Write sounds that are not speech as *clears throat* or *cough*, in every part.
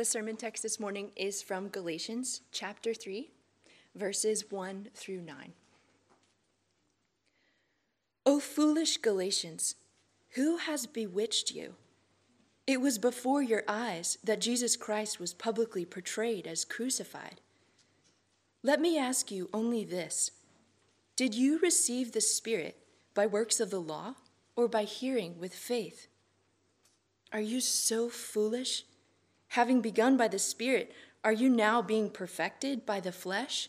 The sermon text this morning is from Galatians chapter 3, verses 1 through 9. O foolish Galatians, who has bewitched you? It was before your eyes that Jesus Christ was publicly portrayed as crucified. Let me ask you only this Did you receive the Spirit by works of the law or by hearing with faith? Are you so foolish? Having begun by the Spirit, are you now being perfected by the flesh?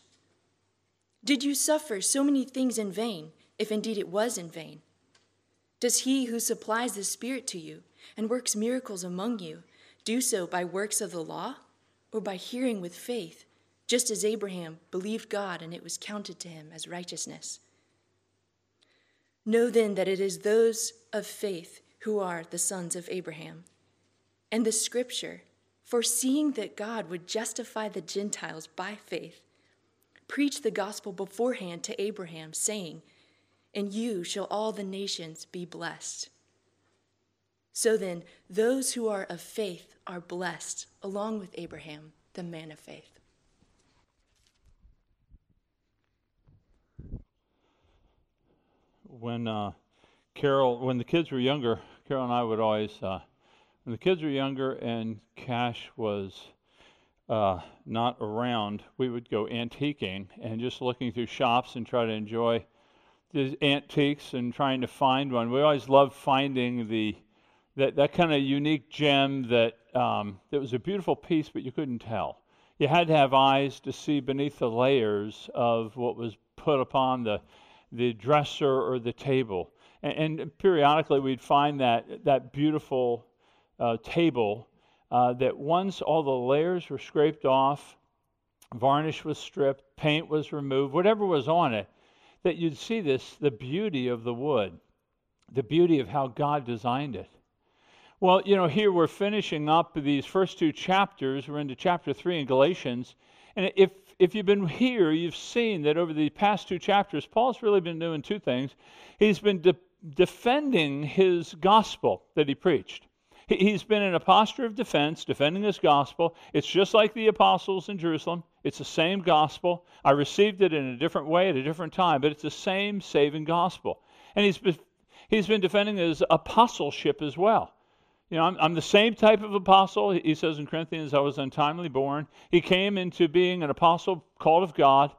Did you suffer so many things in vain, if indeed it was in vain? Does he who supplies the Spirit to you and works miracles among you do so by works of the law or by hearing with faith, just as Abraham believed God and it was counted to him as righteousness? Know then that it is those of faith who are the sons of Abraham. And the scripture, foreseeing that God would justify the Gentiles by faith, preached the gospel beforehand to Abraham, saying, In you shall all the nations be blessed. So then, those who are of faith are blessed, along with Abraham, the man of faith. When uh, Carol, when the kids were younger, Carol and I would always uh, when the kids were younger and Cash was uh, not around, we would go antiquing and just looking through shops and try to enjoy the antiques and trying to find one. We always loved finding the that, that kind of unique gem that um, that was a beautiful piece, but you couldn't tell. You had to have eyes to see beneath the layers of what was put upon the the dresser or the table. And, and periodically, we'd find that that beautiful uh, table uh, that once all the layers were scraped off, varnish was stripped, paint was removed, whatever was on it, that you'd see this the beauty of the wood, the beauty of how God designed it. Well, you know, here we're finishing up these first two chapters. We're into chapter three in Galatians. And if, if you've been here, you've seen that over the past two chapters, Paul's really been doing two things. He's been de- defending his gospel that he preached. He's been in a posture of defense, defending his gospel. It's just like the apostles in Jerusalem. It's the same gospel. I received it in a different way at a different time, but it's the same saving gospel. And he's been, he's been defending his apostleship as well. You know, I'm, I'm, the same type of apostle. He says in Corinthians, I was untimely born. He came into being an apostle called of God,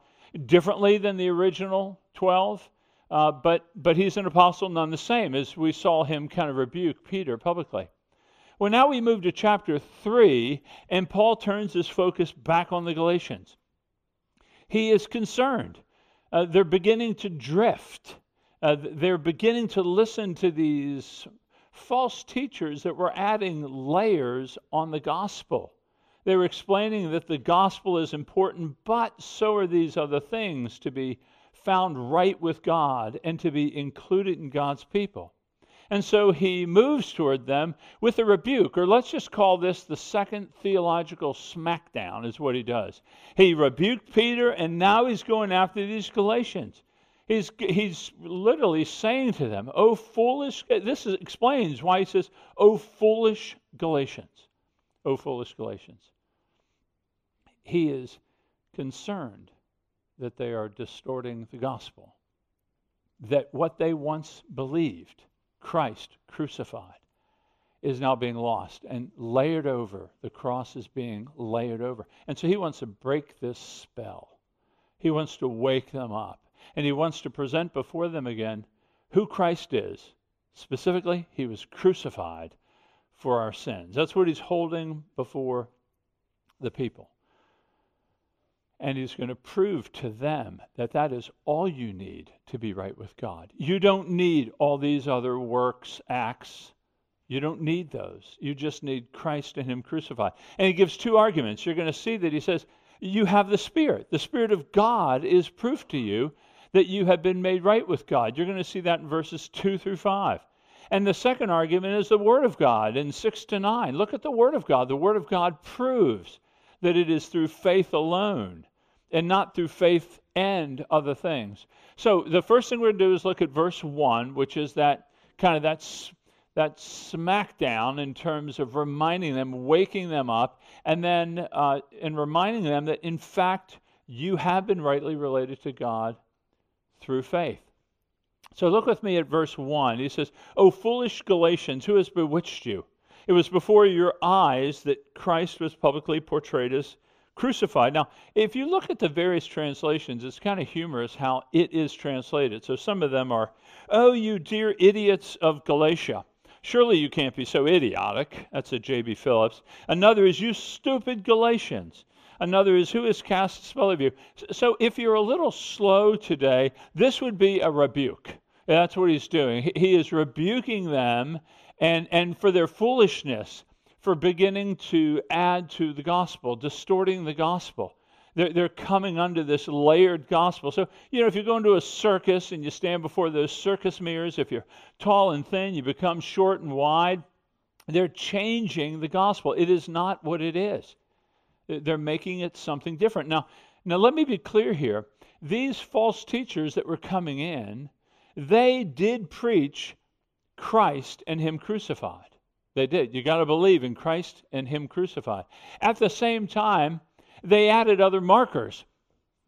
differently than the original 12, uh, but, but he's an apostle none the same, as we saw him kind of rebuke Peter publicly. Well, now we move to chapter 3, and Paul turns his focus back on the Galatians. He is concerned. Uh, they're beginning to drift. Uh, they're beginning to listen to these false teachers that were adding layers on the gospel. They were explaining that the gospel is important, but so are these other things to be found right with God and to be included in God's people. And so he moves toward them with a rebuke, or let's just call this the second theological smackdown, is what he does. He rebuked Peter, and now he's going after these Galatians. He's, he's literally saying to them, Oh, foolish, this is, explains why he says, Oh, foolish Galatians. Oh, foolish Galatians. He is concerned that they are distorting the gospel, that what they once believed Christ crucified is now being lost and layered over. The cross is being layered over. And so he wants to break this spell. He wants to wake them up. And he wants to present before them again who Christ is. Specifically, he was crucified for our sins. That's what he's holding before the people. And he's going to prove to them that that is all you need to be right with God. You don't need all these other works, acts. You don't need those. You just need Christ and Him crucified. And he gives two arguments. You're going to see that he says, You have the Spirit. The Spirit of God is proof to you that you have been made right with God. You're going to see that in verses 2 through 5. And the second argument is the Word of God in 6 to 9. Look at the Word of God. The Word of God proves that it is through faith alone and not through faith and other things. So the first thing we're going to do is look at verse 1, which is that kind of that's that smackdown in terms of reminding them, waking them up, and then uh, in reminding them that in fact you have been rightly related to God through faith. So look with me at verse 1. He says, O foolish Galatians, who has bewitched you? It was before your eyes that Christ was publicly portrayed as crucified. Now, if you look at the various translations, it's kind of humorous how it is translated. So some of them are, Oh, you dear idiots of Galatia. Surely you can't be so idiotic. That's a J.B. Phillips. Another is, You stupid Galatians. Another is, Who has cast a spell of you? So if you're a little slow today, this would be a rebuke. That's what he's doing. He is rebuking them and, and for their foolishness, for beginning to add to the gospel, distorting the gospel. They're, they're coming under this layered gospel. So, you know, if you go into a circus and you stand before those circus mirrors, if you're tall and thin, you become short and wide. They're changing the gospel. It is not what it is. They're making it something different. Now, now let me be clear here. These false teachers that were coming in, they did preach Christ and Him crucified. They did. You got to believe in Christ and Him crucified. At the same time, they added other markers.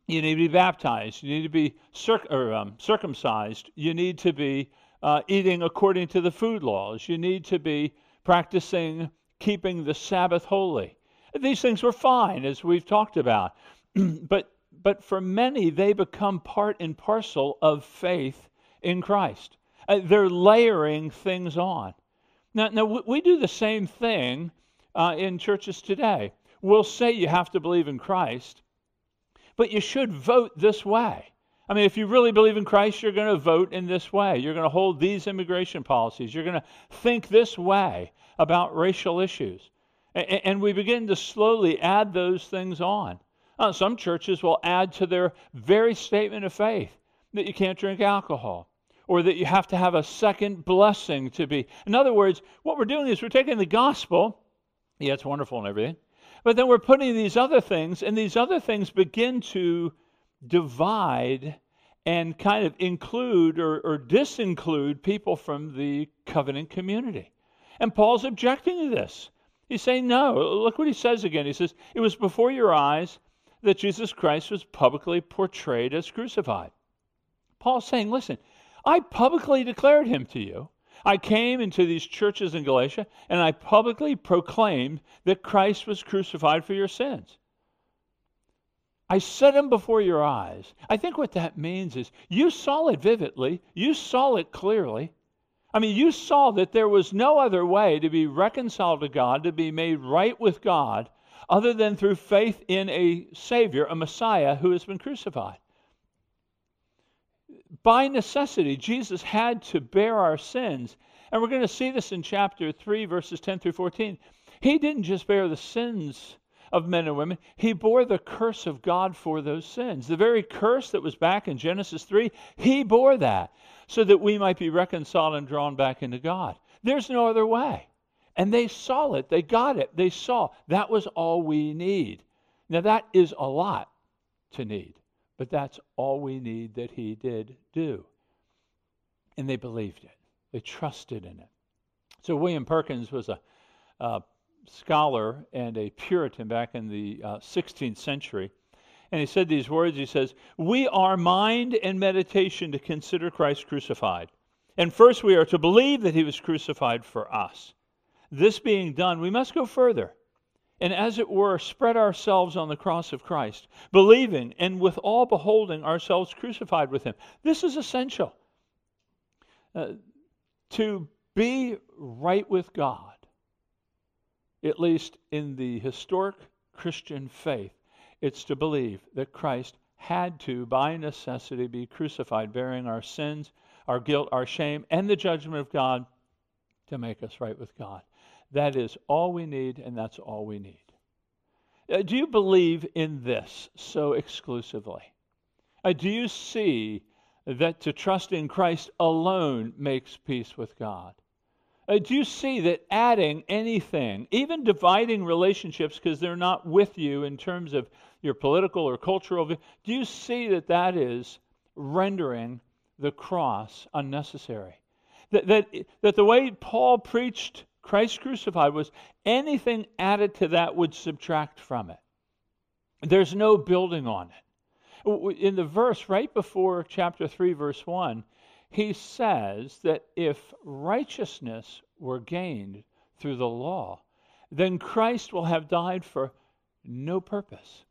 You need to be baptized. You need to be circ- or, um, circumcised. You need to be uh, eating according to the food laws. You need to be practicing keeping the Sabbath holy. These things were fine, as we've talked about. *clears throat* but, but for many, they become part and parcel of faith in Christ. Uh, they're layering things on. Now, now we do the same thing uh, in churches today We'll say you have to believe in Christ, but you should vote this way. I mean, if you really believe in Christ, you're going to vote in this way. You're going to hold these immigration policies. You're going to think this way about racial issues. And we begin to slowly add those things on. Uh, some churches will add to their very statement of faith that you can't drink alcohol or that you have to have a second blessing to be. In other words, what we're doing is we're taking the gospel, yeah, it's wonderful and everything, but then we're putting these other things, and these other things begin to divide and kind of include or, or disinclude people from the covenant community. And Paul's objecting to this. He's saying, no. Look what he says again. He says, It was before your eyes that Jesus Christ was publicly portrayed as crucified. Paul's saying, listen, I publicly declared him to you. I came into these churches in Galatia and I publicly proclaimed that Christ was crucified for your sins. I set him before your eyes. I think what that means is you saw it vividly, you saw it clearly. I mean, you saw that there was no other way to be reconciled to God, to be made right with God, other than through faith in a Savior, a Messiah who has been crucified by necessity, Jesus had to bear our sins. And we're going to see this in chapter 3, verses 10 through 14. He didn't just bear the sins of men and women, he bore the curse of God for those sins. The very curse that was back in Genesis 3, he bore that so that we might be reconciled and drawn back into God. There's no other way. And they saw it, they got it, they saw that was all we need. Now, that is a lot to need. But that's all we need that he did do. And they believed it, they trusted in it. So, William Perkins was a, a scholar and a Puritan back in the uh, 16th century. And he said these words He says, We are mind and meditation to consider Christ crucified. And first, we are to believe that he was crucified for us. This being done, we must go further and as it were, spread ourselves on the cross of Christ, believing and with all beholding ourselves crucified with Him. This is essential. Uh, to be right with God, at least in the historic Christian faith, it's to believe that Christ had to, by necessity, be crucified, bearing our sins, our guilt, our shame, and the judgment of God to make us right with God. That is all we need, and that's all we need. Uh, do you believe in this so exclusively? Uh, do you see that to trust in Christ alone makes peace with God? Uh, do you see that adding anything, even dividing relationships because they're not with you in terms of your political or cultural, do you see that that is rendering the cross unnecessary? That, that, that the way Paul preached Christ crucified was anything added to that would subtract from it. There's no building on it. In the verse right before chapter 3, verse 1, he says that if righteousness were gained through the law, then Christ will have died for no purpose.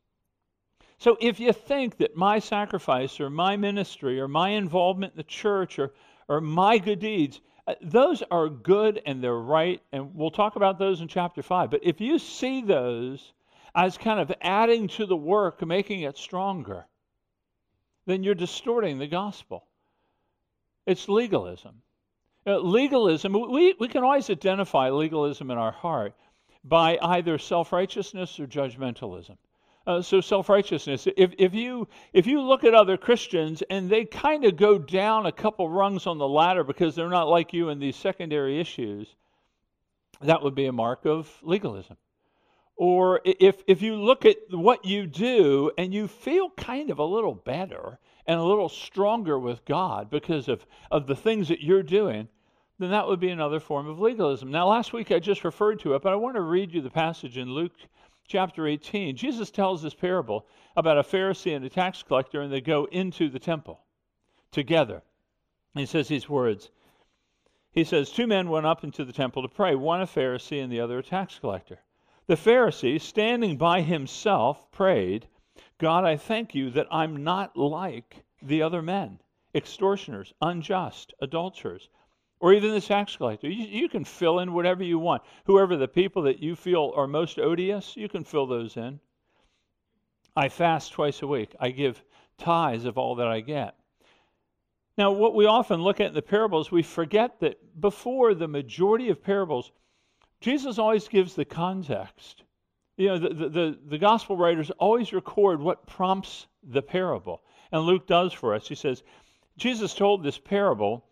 So if you think that my sacrifice or my ministry or my involvement in the church or, or my good deeds, those are good and they're right, and we'll talk about those in chapter 5. But if you see those as kind of adding to the work, making it stronger, then you're distorting the gospel. It's legalism. Uh, legalism, we, we can always identify legalism in our heart by either self righteousness or judgmentalism. Uh, so self-righteousness. If, if you if you look at other christians and they kind of go down a couple rungs on the ladder because they're not like you in these secondary issues that would be a mark of legalism. Or if if you look at what you do and you feel kind of a little better and a little stronger with god because of of the things that you're doing then that would be another form of legalism. Now last week i just referred to it but i want to read you the passage in luke chapter 18, Jesus tells this parable about a Pharisee and a tax collector, and they go into the temple together. He says these words. He says, Two men went up into the temple to pray, one a Pharisee and the other a tax collector. The Pharisee, standing by himself, prayed, God, I thank you that I'm not like the other men, extortioners, unjust, adulterers or even the tax collector. You, you, can fill in whatever you want. Whoever the people that you feel are most odious, you can fill those in. I fast twice a week. I give tithes of all that I get. Now, what we often look at in the parables, we forget that before the majority of parables, Jesus always gives the context. You know, the, the, the, the gospel writers always record what prompts the parable. And Luke does for us. He says, Jesus told this parable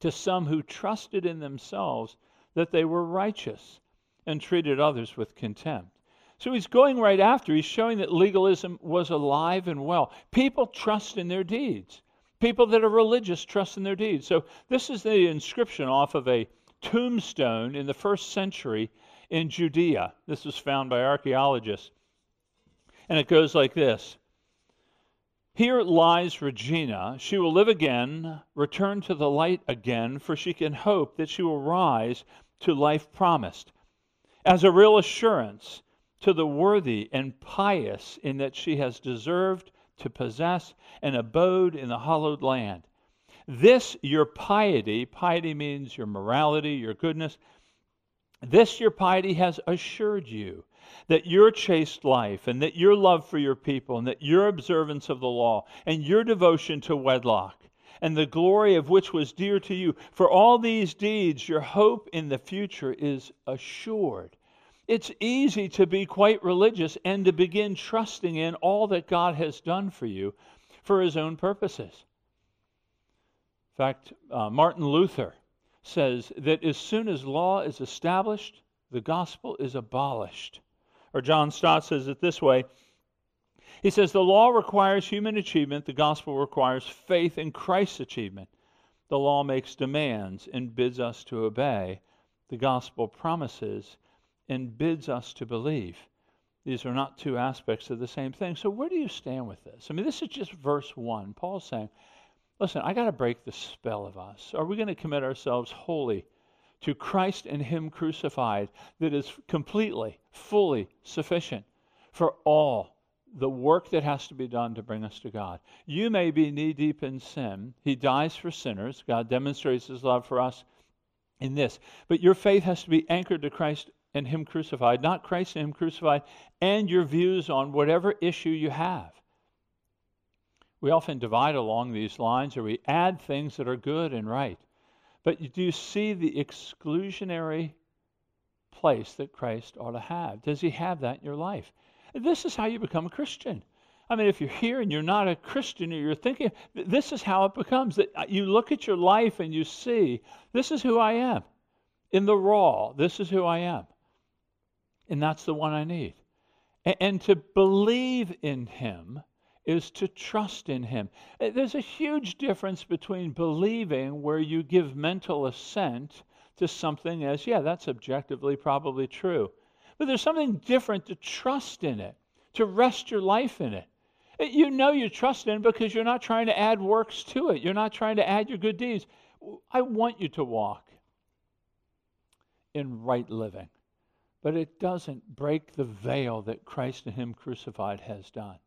to some who trusted in themselves that they were righteous and treated others with contempt. So he's going right after. He's showing that legalism was alive and well. People trust in their deeds. People that are religious trust in their deeds. So this is the inscription off of a tombstone in the first century in Judea. This was found by archaeologists. And it goes like this here lies Regina. She will live again, return to the light again, for she can hope that she will rise to life promised. As a real assurance to the worthy and pious, in that she has deserved to possess an abode in the hallowed land. This your piety, piety means your morality, your goodness, this your piety has assured you that your chaste life and that your love for your people and that your observance of the law and your devotion to wedlock and the glory of which was dear to you, for all these deeds, your hope in the future is assured. It's easy to be quite religious and to begin trusting in all that God has done for you for his own purposes. In fact, uh, Martin Luther says that as soon as law is established, the gospel is abolished. Or John Stott says it this way He says, The law requires human achievement, the gospel requires faith in Christ's achievement. The law makes demands and bids us to obey. The gospel promises and bids us to believe. These are not two aspects of the same thing. So, where do you stand with this? I mean, this is just verse 1. Paul's saying, Listen, I got to break the spell of us. Are we going to commit ourselves wholly to Christ and Him crucified that is completely, fully sufficient for all the work that has to be done to bring us to God? You may be knee deep in sin. He dies for sinners. God demonstrates His love for us in this. But your faith has to be anchored to Christ and Him crucified, not Christ and Him crucified, and your views on whatever issue you have. We often divide along these lines or we add things that are good and right. But do you see the exclusionary place that Christ ought to have? Does he have that in your life? This is how you become a Christian. I mean, if you're here and you're not a Christian or you're thinking, this is how it becomes that uh, you look at your life and you see, this is who I am. In the raw, this is who I am. And that's the one I need. And, and to believe in him is to trust in Him. Uh, there's a huge difference between believing, where you give mental assent to something as, yeah, that's objectively probably true. But there's something different to trust in it, to rest your life in it. Uh, you know you trust in it because you're not trying to add works to it. You're not trying to add your good deeds. I want you to walk in right living, but it doesn't break the veil that Christ and Him crucified has done.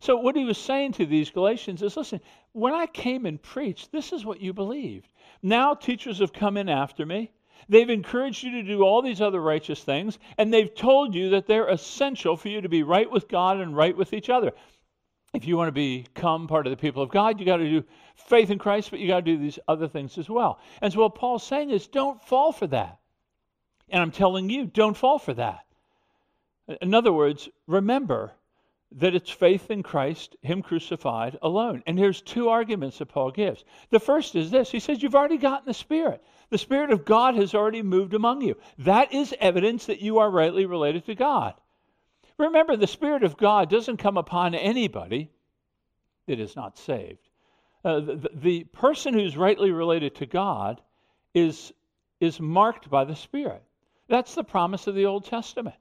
So, what he was saying to these Galatians is listen, when I came and preached, this is what you believed. Now, teachers have come in after me. They've encouraged you to do all these other righteous things, and they've told you that they're essential for you to be right with God and right with each other. If you want to become part of the people of God, you got to do faith in Christ, but you got to do these other things as well. And so, what Paul's saying is don't fall for that. And I'm telling you, don't fall for that. In other words, remember that it's faith in Christ, Him crucified alone. And here's two arguments that Paul gives. The first is this He says, You've already gotten the Spirit. The Spirit of God has already moved among you. That is evidence that you are rightly related to God. Remember, the Spirit of God doesn't come upon anybody that is not saved. Uh, the, the person who's rightly related to God is, is marked by the Spirit. That's the promise of the Old Testament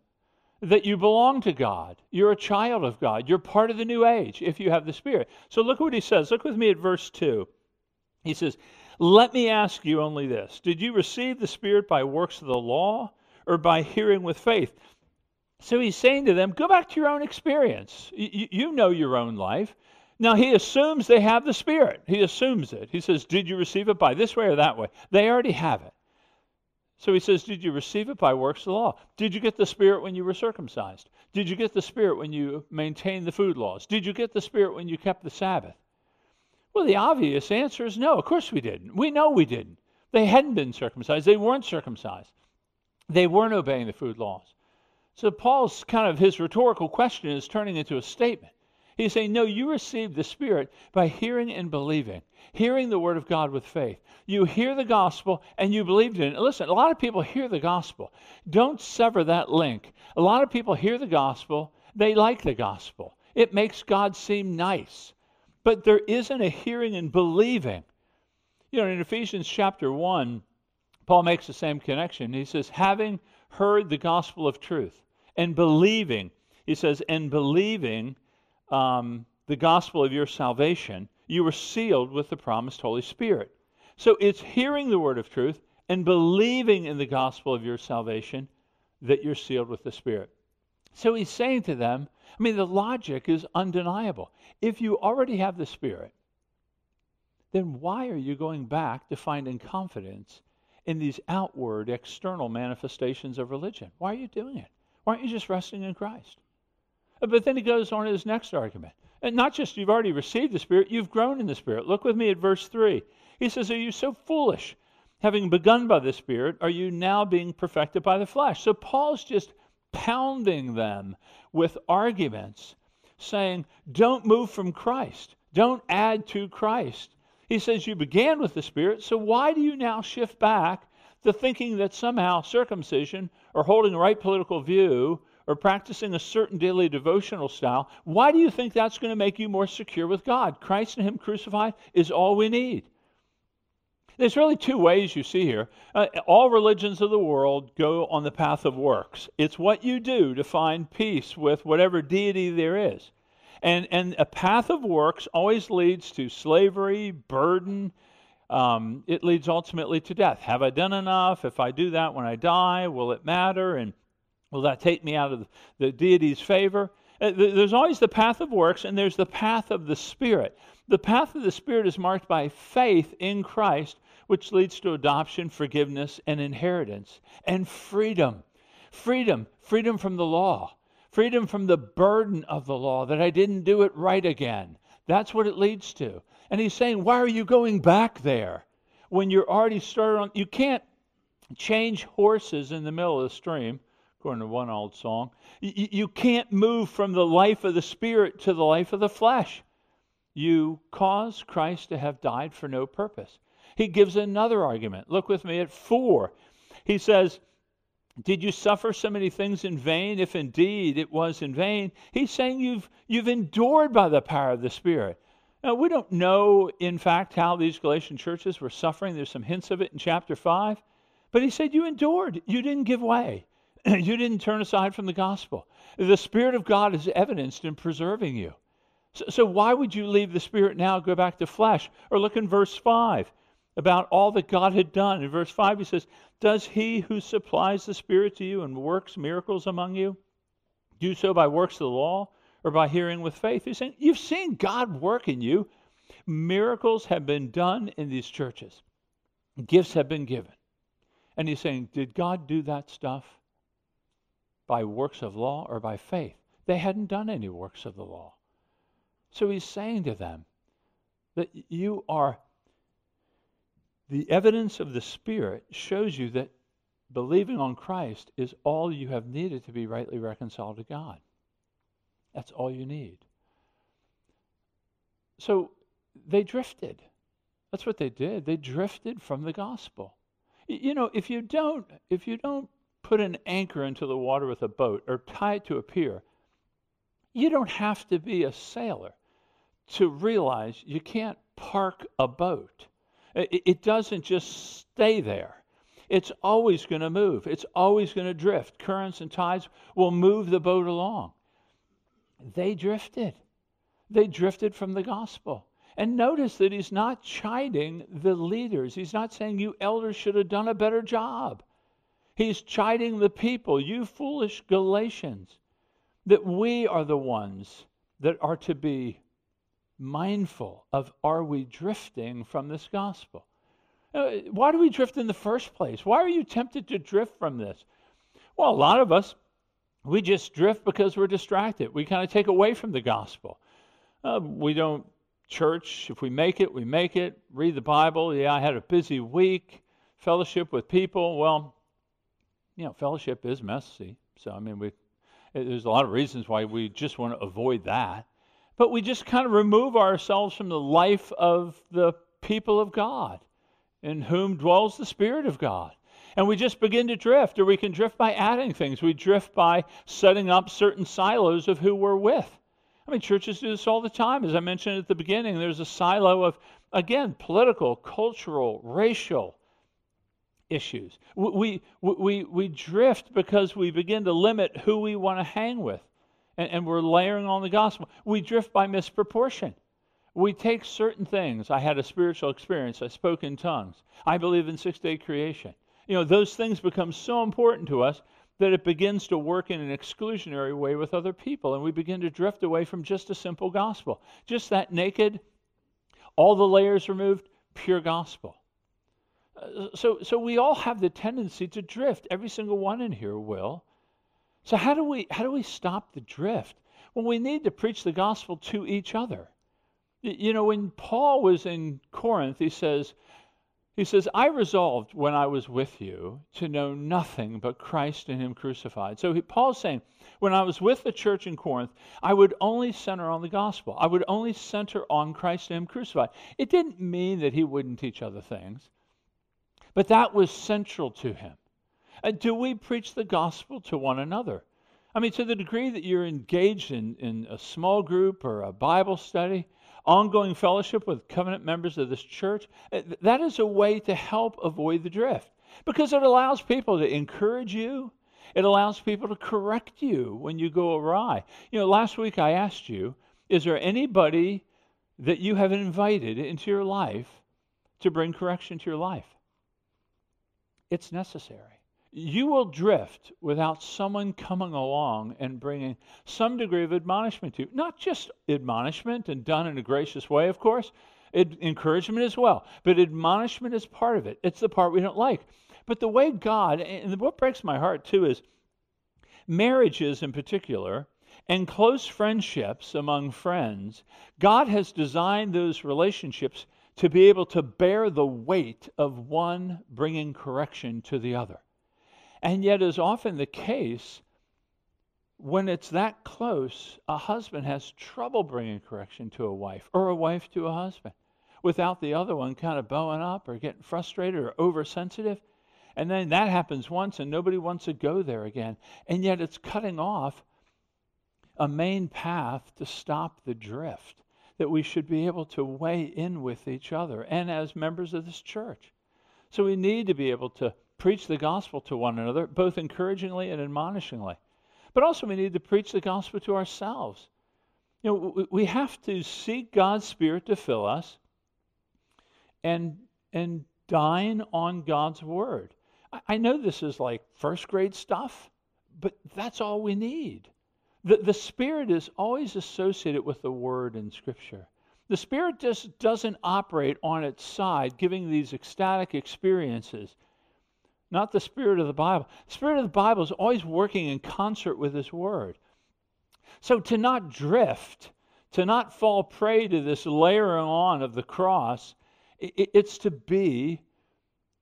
that you belong to God. You're a child of God. You're part of the new age if you have the Spirit. So look what he says. Look with me at verse 2. He says, Let me ask you only this Did you receive the Spirit by works of the law or by hearing with faith? So he's saying to them, Go back to your own experience. You, you know your own life. Now he assumes they have the Spirit. He assumes it. He says, Did you receive it by this way or that way? They already have it. So he says, Did you receive it by works of the law? Did you get the Spirit when you were circumcised? Did you get the Spirit when you maintained the food laws? Did you get the Spirit when you kept the Sabbath? Well, the obvious answer is no. Of course we didn't. We know we didn't. They hadn't been circumcised, they weren't circumcised, they weren't obeying the food laws. So Paul's kind of his rhetorical question is turning into a statement. He's saying, No, you received the Spirit by hearing and believing, hearing the Word of God with faith. You hear the gospel and you believed in it. Listen, a lot of people hear the gospel. Don't sever that link. A lot of people hear the gospel, they like the gospel. It makes God seem nice. But there isn't a hearing and believing. You know, in Ephesians chapter 1, Paul makes the same connection. He says, having heard the gospel of truth and believing, he says, and believing um, the gospel of your salvation, you were sealed with the promised Holy Spirit. So it's hearing the word of truth and believing in the gospel of your salvation that you're sealed with the Spirit. So he's saying to them, I mean, the logic is undeniable. If you already have the Spirit, then why are you going back to finding confidence in these outward, external manifestations of religion? Why are you doing it? Why aren't you just resting in Christ? But then he goes on to his next argument. And not just you've already received the Spirit, you've grown in the Spirit. Look with me at verse 3. He says, Are you so foolish? Having begun by the Spirit, are you now being perfected by the flesh? So Paul's just pounding them with arguments, saying, Don't move from Christ. Don't add to Christ. He says, You began with the Spirit, so why do you now shift back to thinking that somehow circumcision or holding a right political view or practicing a certain daily devotional style, why do you think that's going to make you more secure with God? Christ and Him crucified is all we need. There's really two ways you see here. Uh, all religions of the world go on the path of works. It's what you do to find peace with whatever deity there is. And, and a path of works always leads to slavery, burden. Um, it leads ultimately to death. Have I done enough? If I do that when I die, will it matter? And Will that take me out of the deity's favor? Uh, there's always the path of works, and there's the path of the Spirit. The path of the Spirit is marked by faith in Christ, which leads to adoption, forgiveness, and inheritance, and freedom. Freedom, freedom from the law, freedom from the burden of the law that I didn't do it right again. That's what it leads to. And he's saying, Why are you going back there when you're already started on? You can't change horses in the middle of the stream according to one old song. You, you can't move from the life of the Spirit to the life of the flesh. You cause Christ to have died for no purpose. He gives another argument. Look with me at four. He says, Did you suffer so many things in vain, if indeed it was in vain? He's saying you've, you've endured by the power of the Spirit. Now, we don't know, in fact, how these Galatian churches were suffering. There's some hints of it in chapter 5. But he said, You endured. You didn't give way. *clears throat* you didn't turn aside from the gospel. The Spirit of God is evidenced in preserving you. So, so why would you leave the Spirit now, go back to flesh? Or look in verse 5 about all that God had done. In verse 5, he says, Does he who supplies the Spirit to you and works miracles among you do so by works of the law or by hearing with faith? He's saying, You've seen God work in you. Miracles have been done in these churches, gifts have been given. And he's saying, Did God do that stuff by works of law or by faith? They hadn't done any works of the law. So he's saying to them that you are the evidence of the Spirit shows you that believing on Christ is all you have needed to be rightly reconciled to God. That's all you need. So they drifted. That's what they did. They drifted from the gospel. You know, if you don't if you don't put an anchor into the water with a boat or tie it to a pier, you don't have to be a sailor to realize you can't park a boat. It, doesn't just stay there. It's always going to move. It's always going to drift. Currents and tides will move the boat along. They drifted. They drifted from the gospel. And notice that he's not chiding the leaders. He's not saying you elders should have done a better job. He's chiding the people, you foolish Galatians, that we are the ones that are to be mindful of are we drifting from this gospel? Uh, why do we drift in the first place? Why are you tempted to drift from this? Well, a lot of us, we just drift because we're distracted. We kind of take away from the gospel. Uh, we don't church. If we make it, we make it. Read the Bible. Yeah, I had a busy week. Fellowship with people. Well, you know, fellowship is messy. So, I mean, we, there's a lot of reasons why we just want to avoid that but we just kind of remove ourselves from the life of the people of God, in whom dwells the Spirit of God. And we just begin to drift, or we can drift by adding things. We drift by setting up certain silos of who we're with. I mean, churches do this all the time. As I mentioned at the beginning, there's a silo of, again, political, cultural, racial issues. We, we, we, we drift because we begin to limit who we want to hang with and, and we're layering on the gospel. We drift by misproportion. We take certain things. I had a spiritual experience. I spoke in tongues. I believe in six day creation. You know, those things become so important to us that it begins to work in an exclusionary way with other people. And we begin to drift away from just a simple gospel. Just that naked, all the layers removed, pure gospel. So, so we all have the tendency to drift. Every single one in here will. So how do we how do we stop the drift? Well, we need to preach the gospel to each other. You know, when Paul was in Corinth, he says, he says, I resolved when I was with you to know nothing but Christ and Him crucified. So he, Paul's saying, when I was with the church in Corinth, I would only center on the gospel. I would only center on Christ and Him crucified. It didn't mean that he wouldn't teach other things, but that was central to him. And do we preach the gospel to one another? I mean, to the degree that you're engaged in, in a small group or a Bible study, ongoing fellowship with covenant members of this church, eh, that is a way to help avoid the drift because it allows people to encourage you. It allows people to correct you when you go awry. You know, last week I asked you, is there anybody that you have invited into your life to bring correction to your life? It's necessary you will drift without someone coming along and bringing some degree of admonishment to you. Not just admonishment and done in a gracious way, of course, it, encouragement as well, but admonishment is part of it. It's the part we don't like. But the way God, and what breaks my heart too, is marriages in particular and close friendships among friends, God has designed those relationships to be able to bear the weight of one bringing correction to the other. And yet, as often the case, when it's that close, a husband has trouble bringing correction to a wife or a wife to a husband without the other one kind of bowing up or getting frustrated or oversensitive. And then that happens once, and nobody wants to go there again. And yet it's cutting off a main path to stop the drift that we should be able to weigh in with each other and as members of this church. So we need to be able to preach the gospel to one another, both encouragingly and admonishingly. But also, we need to preach the gospel to ourselves. You know, we have to seek God's Spirit to fill us and, and dine on God's Word. I know this is like first grade stuff, but that's all we need. The, the Spirit is always associated with the Word in Scripture. The Spirit just doesn't operate on its side, giving these ecstatic experiences. Not the Spirit of the Bible. The Spirit of the Bible is always working in concert with His Word. So to not drift, to not fall prey to this layering on of the cross, it's to be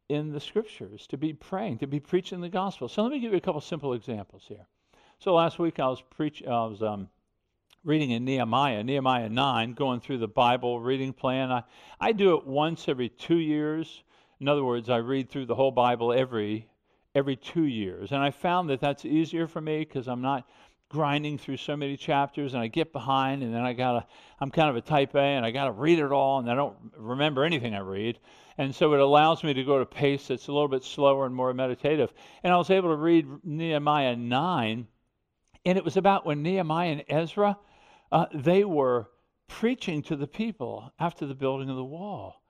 in the Scriptures, to be praying, to be preaching the gospel. So let me give you a couple simple examples here. So last week I was preaching, I was um, reading in Nehemiah, Nehemiah 9, going through the Bible reading plan. I, I do it once every two years. In other words, I read through the whole Bible every every two years, and I found that that's easier for me because I'm not grinding through so many chapters and I get behind and then I gotta I'm kind of a type A and I gotta read it all and I don't remember anything I read. And so it allows me to go at a pace that's a little bit slower and more meditative. And I was able to read Nehemiah 9 and it was about when Nehemiah and Ezra, uh, they were preaching to the people after the building of the wall.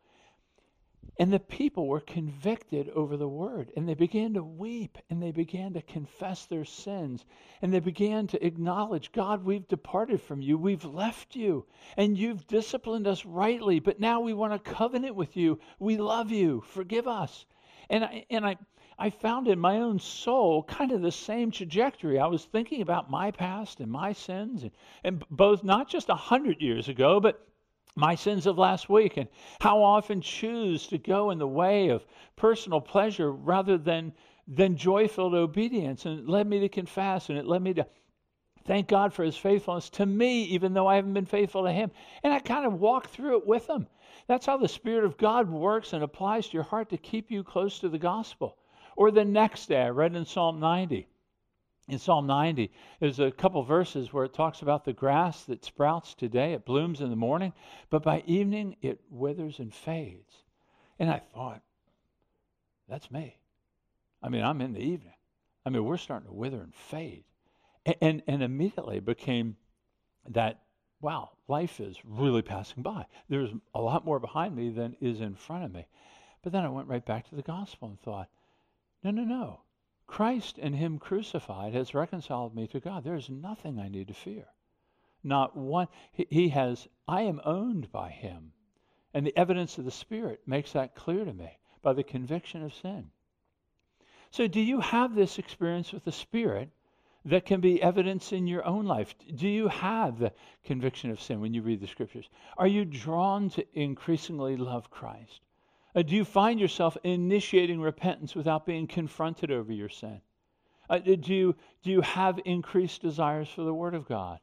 And the people were convicted over the word, and they began to weep, and they began to confess their sins, and they began to acknowledge, God, we've departed from you, we've left you, and you've disciplined us rightly, but now we want to covenant with you. We love you, forgive us. And I, and I, I found in my own soul kind of the same trajectory. I was thinking about my past and my sins, and, and both not just a hundred years ago, but my sins of last week, and how often choose to go in the way of personal pleasure rather than than joy-filled obedience. And it led me to confess, and it led me to thank God for His faithfulness to me, even though I haven't been faithful to Him. And I kind of walked through it with Him. That's how the Spirit of God works and applies to your heart to keep you close to the gospel. Or the next day, I read in Psalm 90. In Psalm 90, there's a couple verses where it talks about the grass that sprouts today, it blooms in the morning, but by evening it withers and fades. And I thought, that's me. I mean, I'm in the evening. I mean, we're starting to wither and fade. And, and, and immediately became that, wow, life is really passing by. There's a lot more behind me than is in front of me. But then I went right back to the gospel and thought, no, no, no. Christ and Him crucified has reconciled me to God. There is nothing I need to fear. Not one. He, he has, I am owned by Him. And the evidence of the Spirit makes that clear to me by the conviction of sin. So, do you have this experience with the Spirit that can be evidence in your own life? Do you have the conviction of sin when you read the Scriptures? Are you drawn to increasingly love Christ? Uh, do you find yourself initiating repentance without being confronted over your sin? Uh, do, you, do you have increased desires for the Word of God?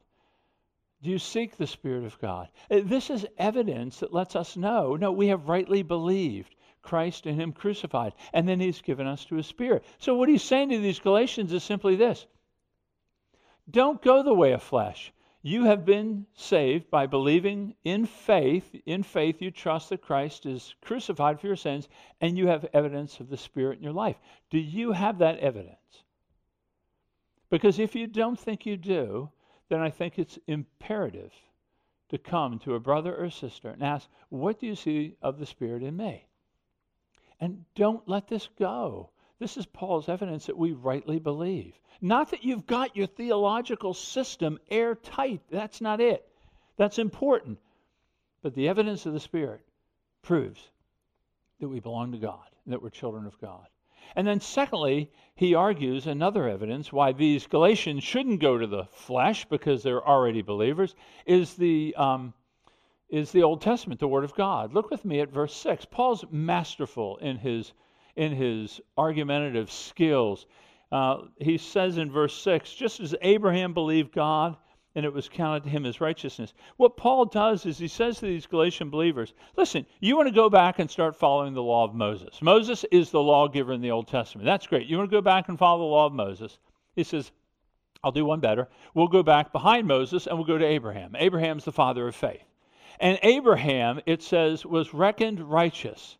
Do you seek the Spirit of God? Uh, this is evidence that lets us know no, we have rightly believed Christ and Him crucified, and then He's given us to His Spirit. So, what He's saying to these Galatians is simply this don't go the way of flesh. You have been saved by believing in faith. In faith, you trust that Christ is crucified for your sins, and you have evidence of the Spirit in your life. Do you have that evidence? Because if you don't think you do, then I think it's imperative to come to a brother or sister and ask, What do you see of the Spirit in me? And don't let this go. This is Paul's evidence that we rightly believe. Not that you've got your theological system airtight. That's not it. That's important. But the evidence of the Spirit proves that we belong to God, that we're children of God. And then, secondly, he argues another evidence why these Galatians shouldn't go to the flesh because they're already believers is the, um, is the Old Testament, the Word of God. Look with me at verse 6. Paul's masterful in his, in his argumentative skills. Uh, he says in verse 6 just as Abraham believed God, and it was counted to him as righteousness. What Paul does is he says to these Galatian believers, listen, you want to go back and start following the law of Moses. Moses is the lawgiver in the Old Testament. That's great. You want to go back and follow the law of Moses. He says, I'll do one better. We'll go back behind Moses and we'll go to Abraham. Abraham's the father of faith. And Abraham, it says, was reckoned righteous.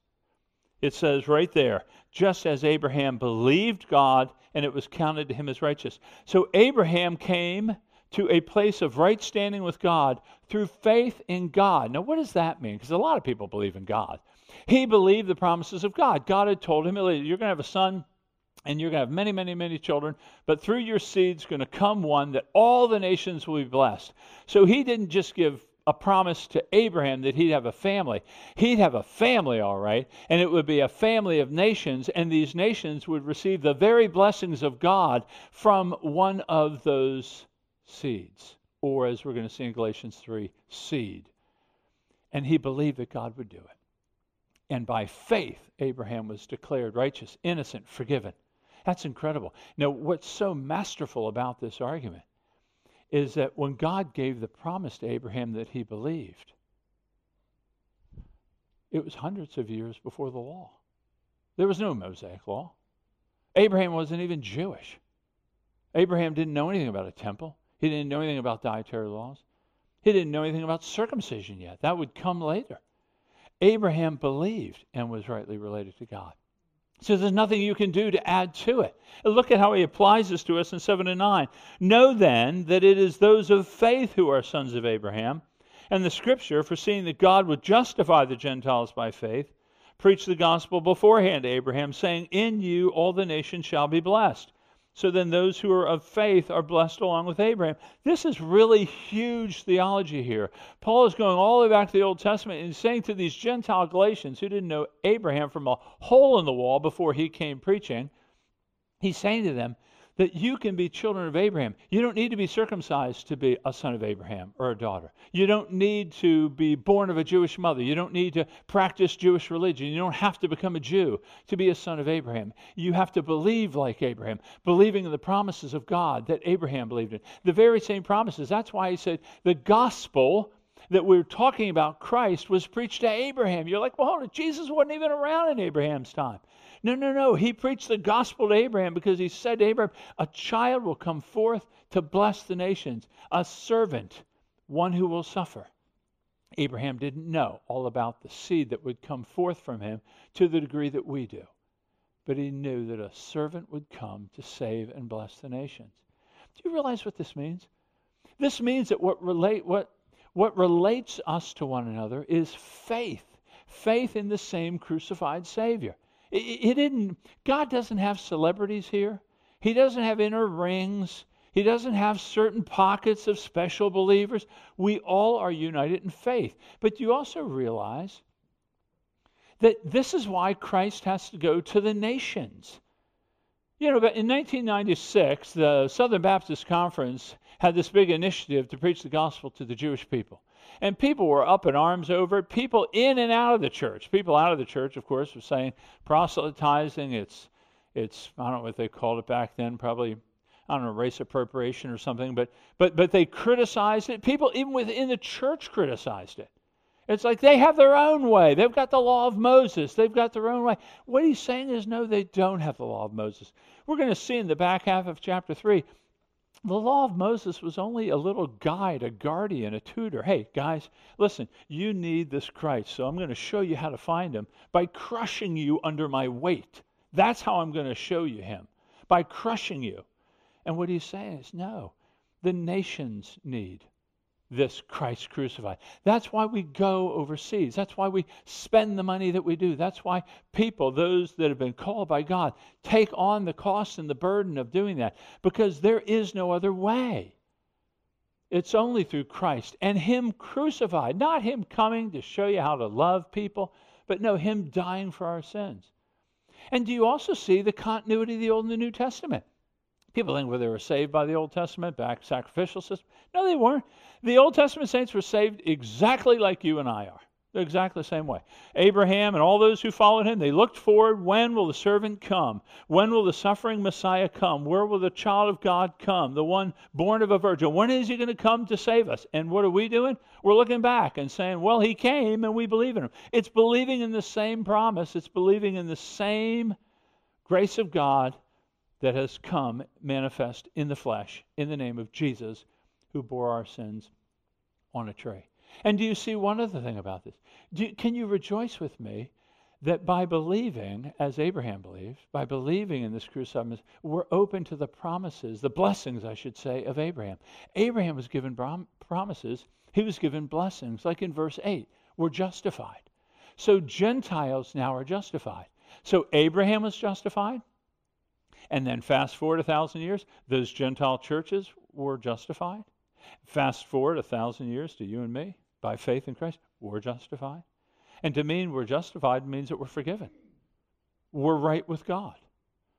It says right there, just as Abraham believed God and it was counted to him as righteous. So Abraham came to a place of right standing with God through faith in God. Now, what does that mean? Because a lot of people believe in God. He believed the promises of God. God had told him, You're going to have a son, and you're going to have many, many, many children, but through your seed's going to come one that all the nations will be blessed. So he didn't just give a promise to Abraham that he'd have a family. He'd have a family, all right, and it would be a family of nations, and these nations would receive the very blessings of God from one of those seeds, or as we're going to see in Galatians 3, seed. And he believed that God would do it. And by faith, Abraham was declared righteous, innocent, forgiven. That's incredible. Now, what's so masterful about this argument is that when God gave the promise to Abraham that he believed, it was hundreds of years before the law. There was no Mosaic law. Abraham wasn't even Jewish. Abraham didn't know anything about a temple. He didn't know anything about dietary laws. He didn't know anything about circumcision yet. That would come later. Abraham believed and was rightly related to God. So there's nothing you can do to add to it. Look at how he applies this to us in 7 and 9. Know then that it is those of faith who are sons of Abraham. And the scripture, foreseeing that God would justify the Gentiles by faith, preached the gospel beforehand to Abraham, saying, In you all the nations shall be blessed. So then those who are of faith are blessed along with Abraham. This is really huge theology here. Paul is going all the way back to the Old Testament and saying to these Gentile Galatians who didn't know Abraham from a hole in the wall before he came preaching, he's saying to them, that you can be children of Abraham. You don't need to be circumcised to be a son of Abraham or a daughter. You don't need to be born of a Jewish mother. You don't need to practice Jewish religion. You don't have to become a Jew to be a son of Abraham. You have to believe like Abraham, believing in the promises of God that Abraham believed in. The very same promises. That's why he said the gospel that we're talking about Christ was preached to Abraham. You're like, well, hold on, Jesus wasn't even around in Abraham's time. No, no, no. He preached the gospel to Abraham because he said to Abraham, A child will come forth to bless the nations, a servant, one who will suffer. Abraham didn't know all about the seed that would come forth from him to the degree that we do. But he knew that a servant would come to save and bless the nations. Do you realize what this means? This means that what relate what what relates us to one another is faith. Faith in the same crucified Savior. He didn't, God doesn't have celebrities here. He doesn't have inner rings. He doesn't have certain pockets of special believers. We all are united in faith. But you also realize that this is why Christ has to go to the nations. You know, but in 1996, the Southern Baptist Conference had this big initiative to preach the gospel to the Jewish people. And people were up in arms over it. People in and out of the church. People out of the church, of course, were saying proselytizing. It's, it's I don't know what they called it back then, probably, I don't know, race appropriation or something. But, but, but they criticized it. People, even within the church, criticized it. It's like they have their own way. They've got the law of Moses. They've got their own way. What he's saying is, no, they don't have the law of Moses. We're going to see in the back half of chapter 3 the law of Moses was only a little guide, a guardian, a tutor. Hey, guys, listen, you need this Christ, so I'm going to show you how to find him by crushing you under my weight. That's how I'm going to show you him, by crushing you. And what he's saying is, no, the nations need this Christ crucified. That's why we go overseas. That's why we spend the money that we do. That's why people, those that have been called by God, take on the cost and the burden of doing that because there is no other way. It's only through Christ and Him crucified, not Him coming to show you how to love people, but no, Him dying for our sins. And do you also see the continuity of the Old and the New Testament? People think, well, they were saved by the Old Testament, back sacrificial system. No, they weren't. The Old Testament saints were saved exactly like you and I are. They're exactly the same way. Abraham and all those who followed him, they looked forward. When will the servant come? When will the suffering Messiah come? Where will the child of God come? The one born of a virgin. When is he going to come to save us? And what are we doing? We're looking back and saying, well, he came and we believe in him. It's believing in the same promise, it's believing in the same grace of God that has come manifest in the flesh in the name of Jesus who bore our sins on a tree. And do you see one other thing about this? You, can you rejoice with me that by believing, as Abraham believed, by believing in this crucifixion, we're open to the promises, the blessings, I should say, of Abraham. Abraham was given prom- promises, he was given blessings, like in verse 8, we're justified. So Gentiles now are justified. So Abraham was justified, and then fast forward a thousand years, those Gentile churches were justified. Fast forward a thousand years to you and me, by faith in Christ, we're justified. And to mean we're justified means that we're forgiven. We're right with God.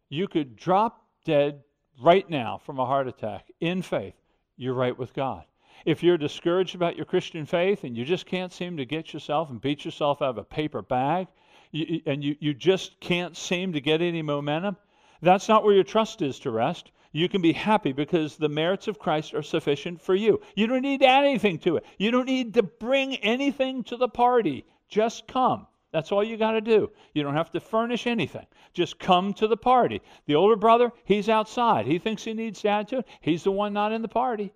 You could drop dead right now from a heart attack in faith. You're right with God. If you're discouraged about your Christian faith and you just can't seem to get yourself and beat yourself out of a paper bag, you, and you, you just can't seem to get any momentum, that's not where your trust is to rest you can be happy because the merits of Christ are sufficient for you. You don't need to add anything to it. You don't need to bring anything to the party. Just come. That's all you got to do. You don't have to furnish anything. Just come to the party. The older brother, he's outside. He thinks he needs to add to it. He's the one not in the party.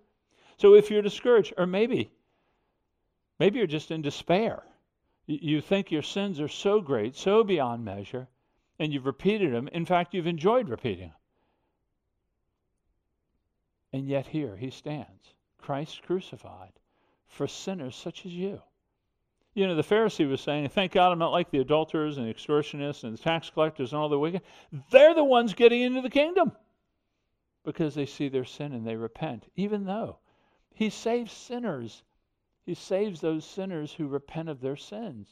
So if you're discouraged, or maybe, maybe you're just in despair. You think your sins are so great, so beyond measure, and you've repeated them. In fact, you've enjoyed repeating them. And yet here he stands, Christ crucified for sinners such as you. You know, the Pharisee was saying, Thank God I'm not like the adulterers and the extortionists and the tax collectors and all the wicked. They're the ones getting into the kingdom because they see their sin and they repent, even though he saves sinners. He saves those sinners who repent of their sins.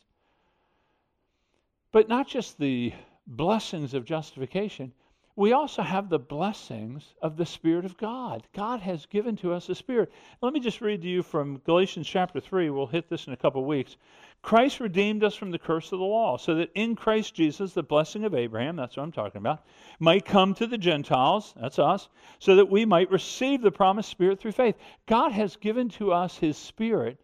But not just the blessings of justification, we also have the blessings of the Spirit of God. God has given to us the Spirit. Let me just read to you from Galatians chapter 3. We'll hit this in a couple of weeks. Christ redeemed us from the curse of the law, so that in Christ Jesus, the blessing of Abraham, that's what I'm talking about, might come to the Gentiles, that's us, so that we might receive the promised Spirit through faith. God has given to us His Spirit.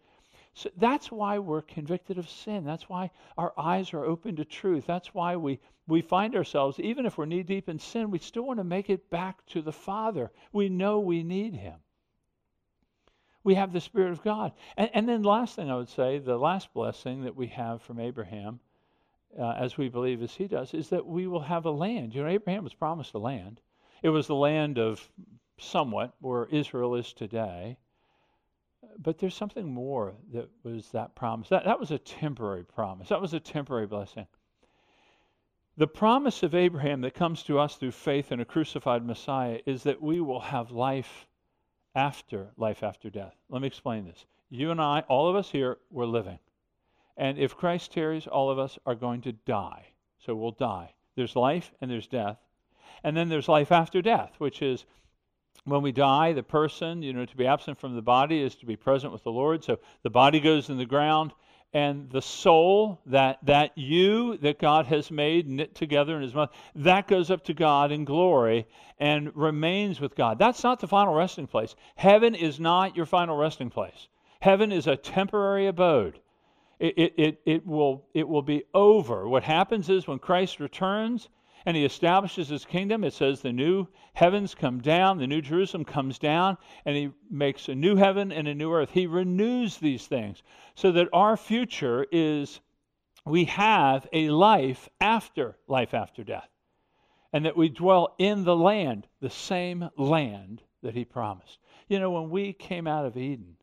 So that's why we're convicted of sin. That's why our eyes are open to truth. That's why we we find ourselves, even if we're knee deep in sin, we still want to make it back to the Father. We know we need Him. We have the Spirit of God. And, and then, last thing I would say, the last blessing that we have from Abraham, uh, as we believe as he does, is that we will have a land. You know, Abraham was promised a land. It was the land of somewhat where Israel is today. But there's something more that was that promise. That, that was a temporary promise, that was a temporary blessing. The promise of Abraham that comes to us through faith in a crucified Messiah is that we will have life after life after death. Let me explain this. You and I, all of us here, we're living. And if Christ tarries, all of us are going to die. So we'll die. There's life and there's death. And then there's life after death, which is when we die, the person, you know, to be absent from the body is to be present with the Lord. So the body goes in the ground, and the soul, that, that you that God has made, knit together in his mouth, that goes up to God in glory and remains with God. That's not the final resting place. Heaven is not your final resting place. Heaven is a temporary abode. It, it, it, it, will, it will be over. What happens is when Christ returns, and he establishes his kingdom. It says the new heavens come down, the new Jerusalem comes down, and he makes a new heaven and a new earth. He renews these things so that our future is we have a life after life after death, and that we dwell in the land, the same land that he promised. You know, when we came out of Eden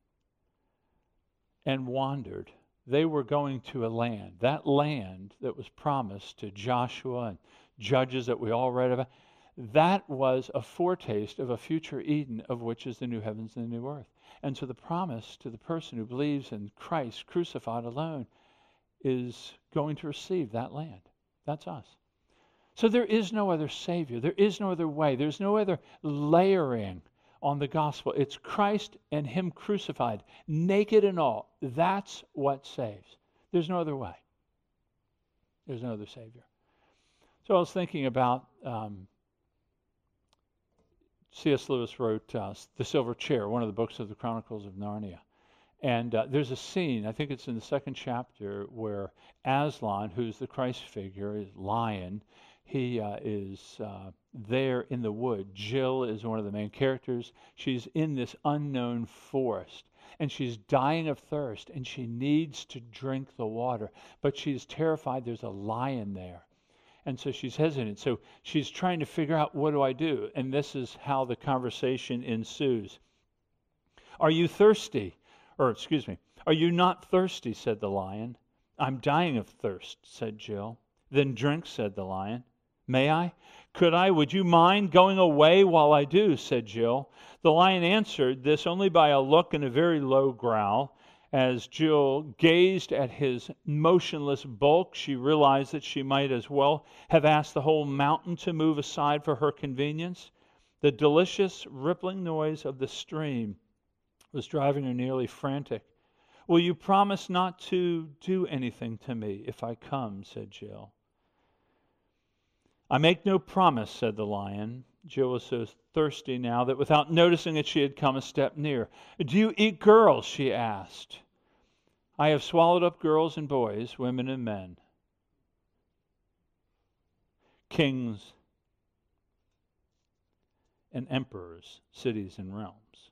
and wandered, they were going to a land, that land that was promised to Joshua and Judges that we all read about, that was a foretaste of a future Eden, of which is the new heavens and the new earth. And so the promise to the person who believes in Christ crucified alone is going to receive that land. That's us. So there is no other Savior. There is no other way. There's no other layering on the gospel. It's Christ and Him crucified, naked and all. That's what saves. There's no other way. There's no other Savior. So I was thinking about um, C.S. Lewis wrote uh, The Silver Chair, one of the books of the Chronicles of Narnia. And uh, there's a scene, I think it's in the second chapter, where Aslan, who's the Christ figure, is lion. He uh, is uh, there in the wood. Jill is one of the main characters. She's in this unknown forest and she's dying of thirst and she needs to drink the water, but she's terrified there's a lion there. And so she's hesitant. So she's trying to figure out what do I do? And this is how the conversation ensues. Are you thirsty? Or, excuse me, are you not thirsty? said the lion. I'm dying of thirst, said Jill. Then drink, said the lion. May I? Could I? Would you mind going away while I do? said Jill. The lion answered this only by a look and a very low growl. As Jill gazed at his motionless bulk, she realized that she might as well have asked the whole mountain to move aside for her convenience. The delicious rippling noise of the stream was driving her nearly frantic. Will you promise not to do anything to me if I come? said Jill. I make no promise, said the lion. Jill was so thirsty now that without noticing it, she had come a step near. Do you eat girls? she asked. I have swallowed up girls and boys, women and men, kings and emperors, cities and realms,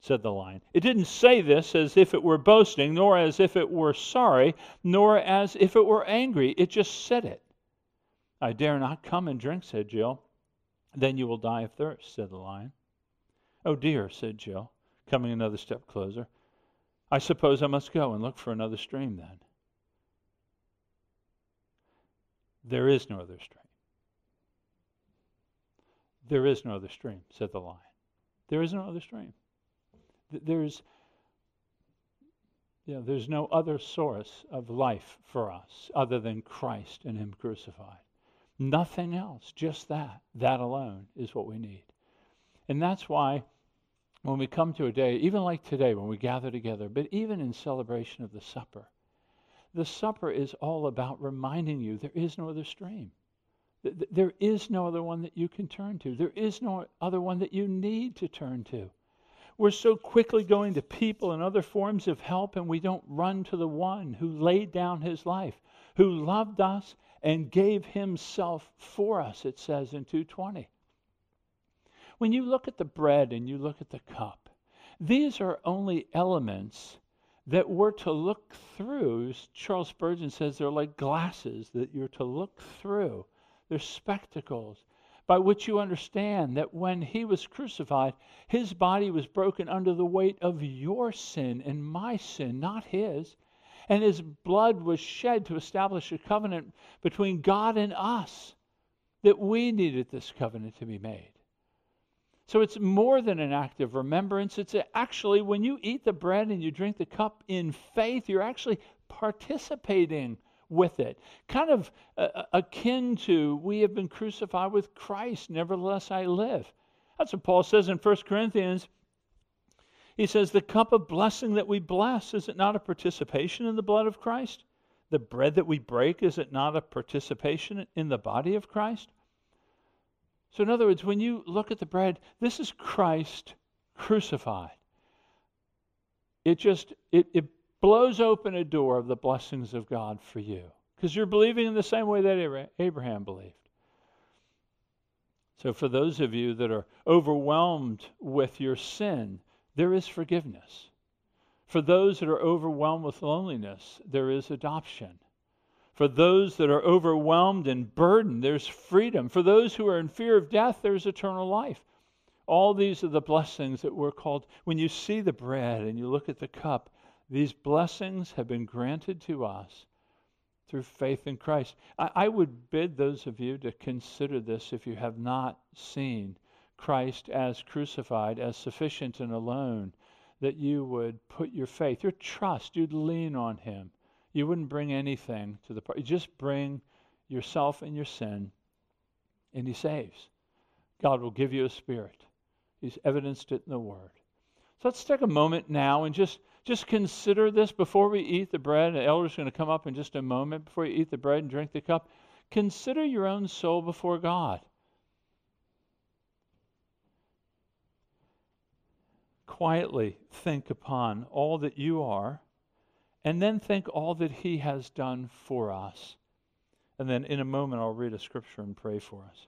said the lion. It didn't say this as if it were boasting, nor as if it were sorry, nor as if it were angry. It just said it. I dare not come and drink, said Jill. Then you will die of thirst, said the lion. Oh dear, said Jill, coming another step closer. I suppose I must go and look for another stream then. There is no other stream. There is no other stream, said the lion. There is no other stream. There's, know, there's no other source of life for us other than Christ and Him crucified. Nothing else, just that. That alone is what we need. And that's why when we come to a day, even like today, when we gather together, but even in celebration of the supper, the supper is all about reminding you there is no other stream. There is no other one that you can turn to. There is no other one that you need to turn to. We're so quickly going to people and other forms of help, and we don't run to the one who laid down his life, who loved us and gave himself for us, it says in 220. When you look at the bread and you look at the cup, these are only elements that we're to look through. Charles Spurgeon says they're like glasses that you're to look through. They're spectacles by which you understand that when he was crucified, his body was broken under the weight of your sin and my sin, not his and his blood was shed to establish a covenant between God and us that we needed this covenant to be made. So it's more than an act of remembrance. It's actually, when you eat the bread and you drink the cup in faith, you're actually participating with it. Kind of uh, akin to, we have been crucified with Christ, nevertheless I live. That's what Paul says in 1 Corinthians he says, The cup of blessing that we bless, is it not a participation in the blood of Christ? The bread that we break, is it not a participation in the body of Christ? So, in other words, when you look at the bread, this is Christ crucified. It just it, it blows open a door of the blessings of God for you because you're believing in the same way that Abraham believed. So, for those of you that are overwhelmed with your sin, there is forgiveness. For those that are overwhelmed with loneliness, there is adoption. For those that are overwhelmed and burdened, there's freedom. For those who are in fear of death, there's eternal life. All these are the blessings that we're called. When you see the bread and you look at the cup, these blessings have been granted to us through faith in Christ. I, I would bid those of you to consider this if you have not seen Christ as crucified, as sufficient and alone, that you would put your faith, your trust, you'd lean on Him. You wouldn't bring anything to the party. Just bring yourself and your sin, and He saves. God will give you a spirit. He's evidenced it in the Word. So let's take a moment now and just just consider this before we eat the bread. The elder's going to come up in just a moment before you eat the bread and drink the cup. Consider your own soul before God. Quietly think upon all that you are, and then think all that He has done for us. And then in a moment, I'll read a scripture and pray for us.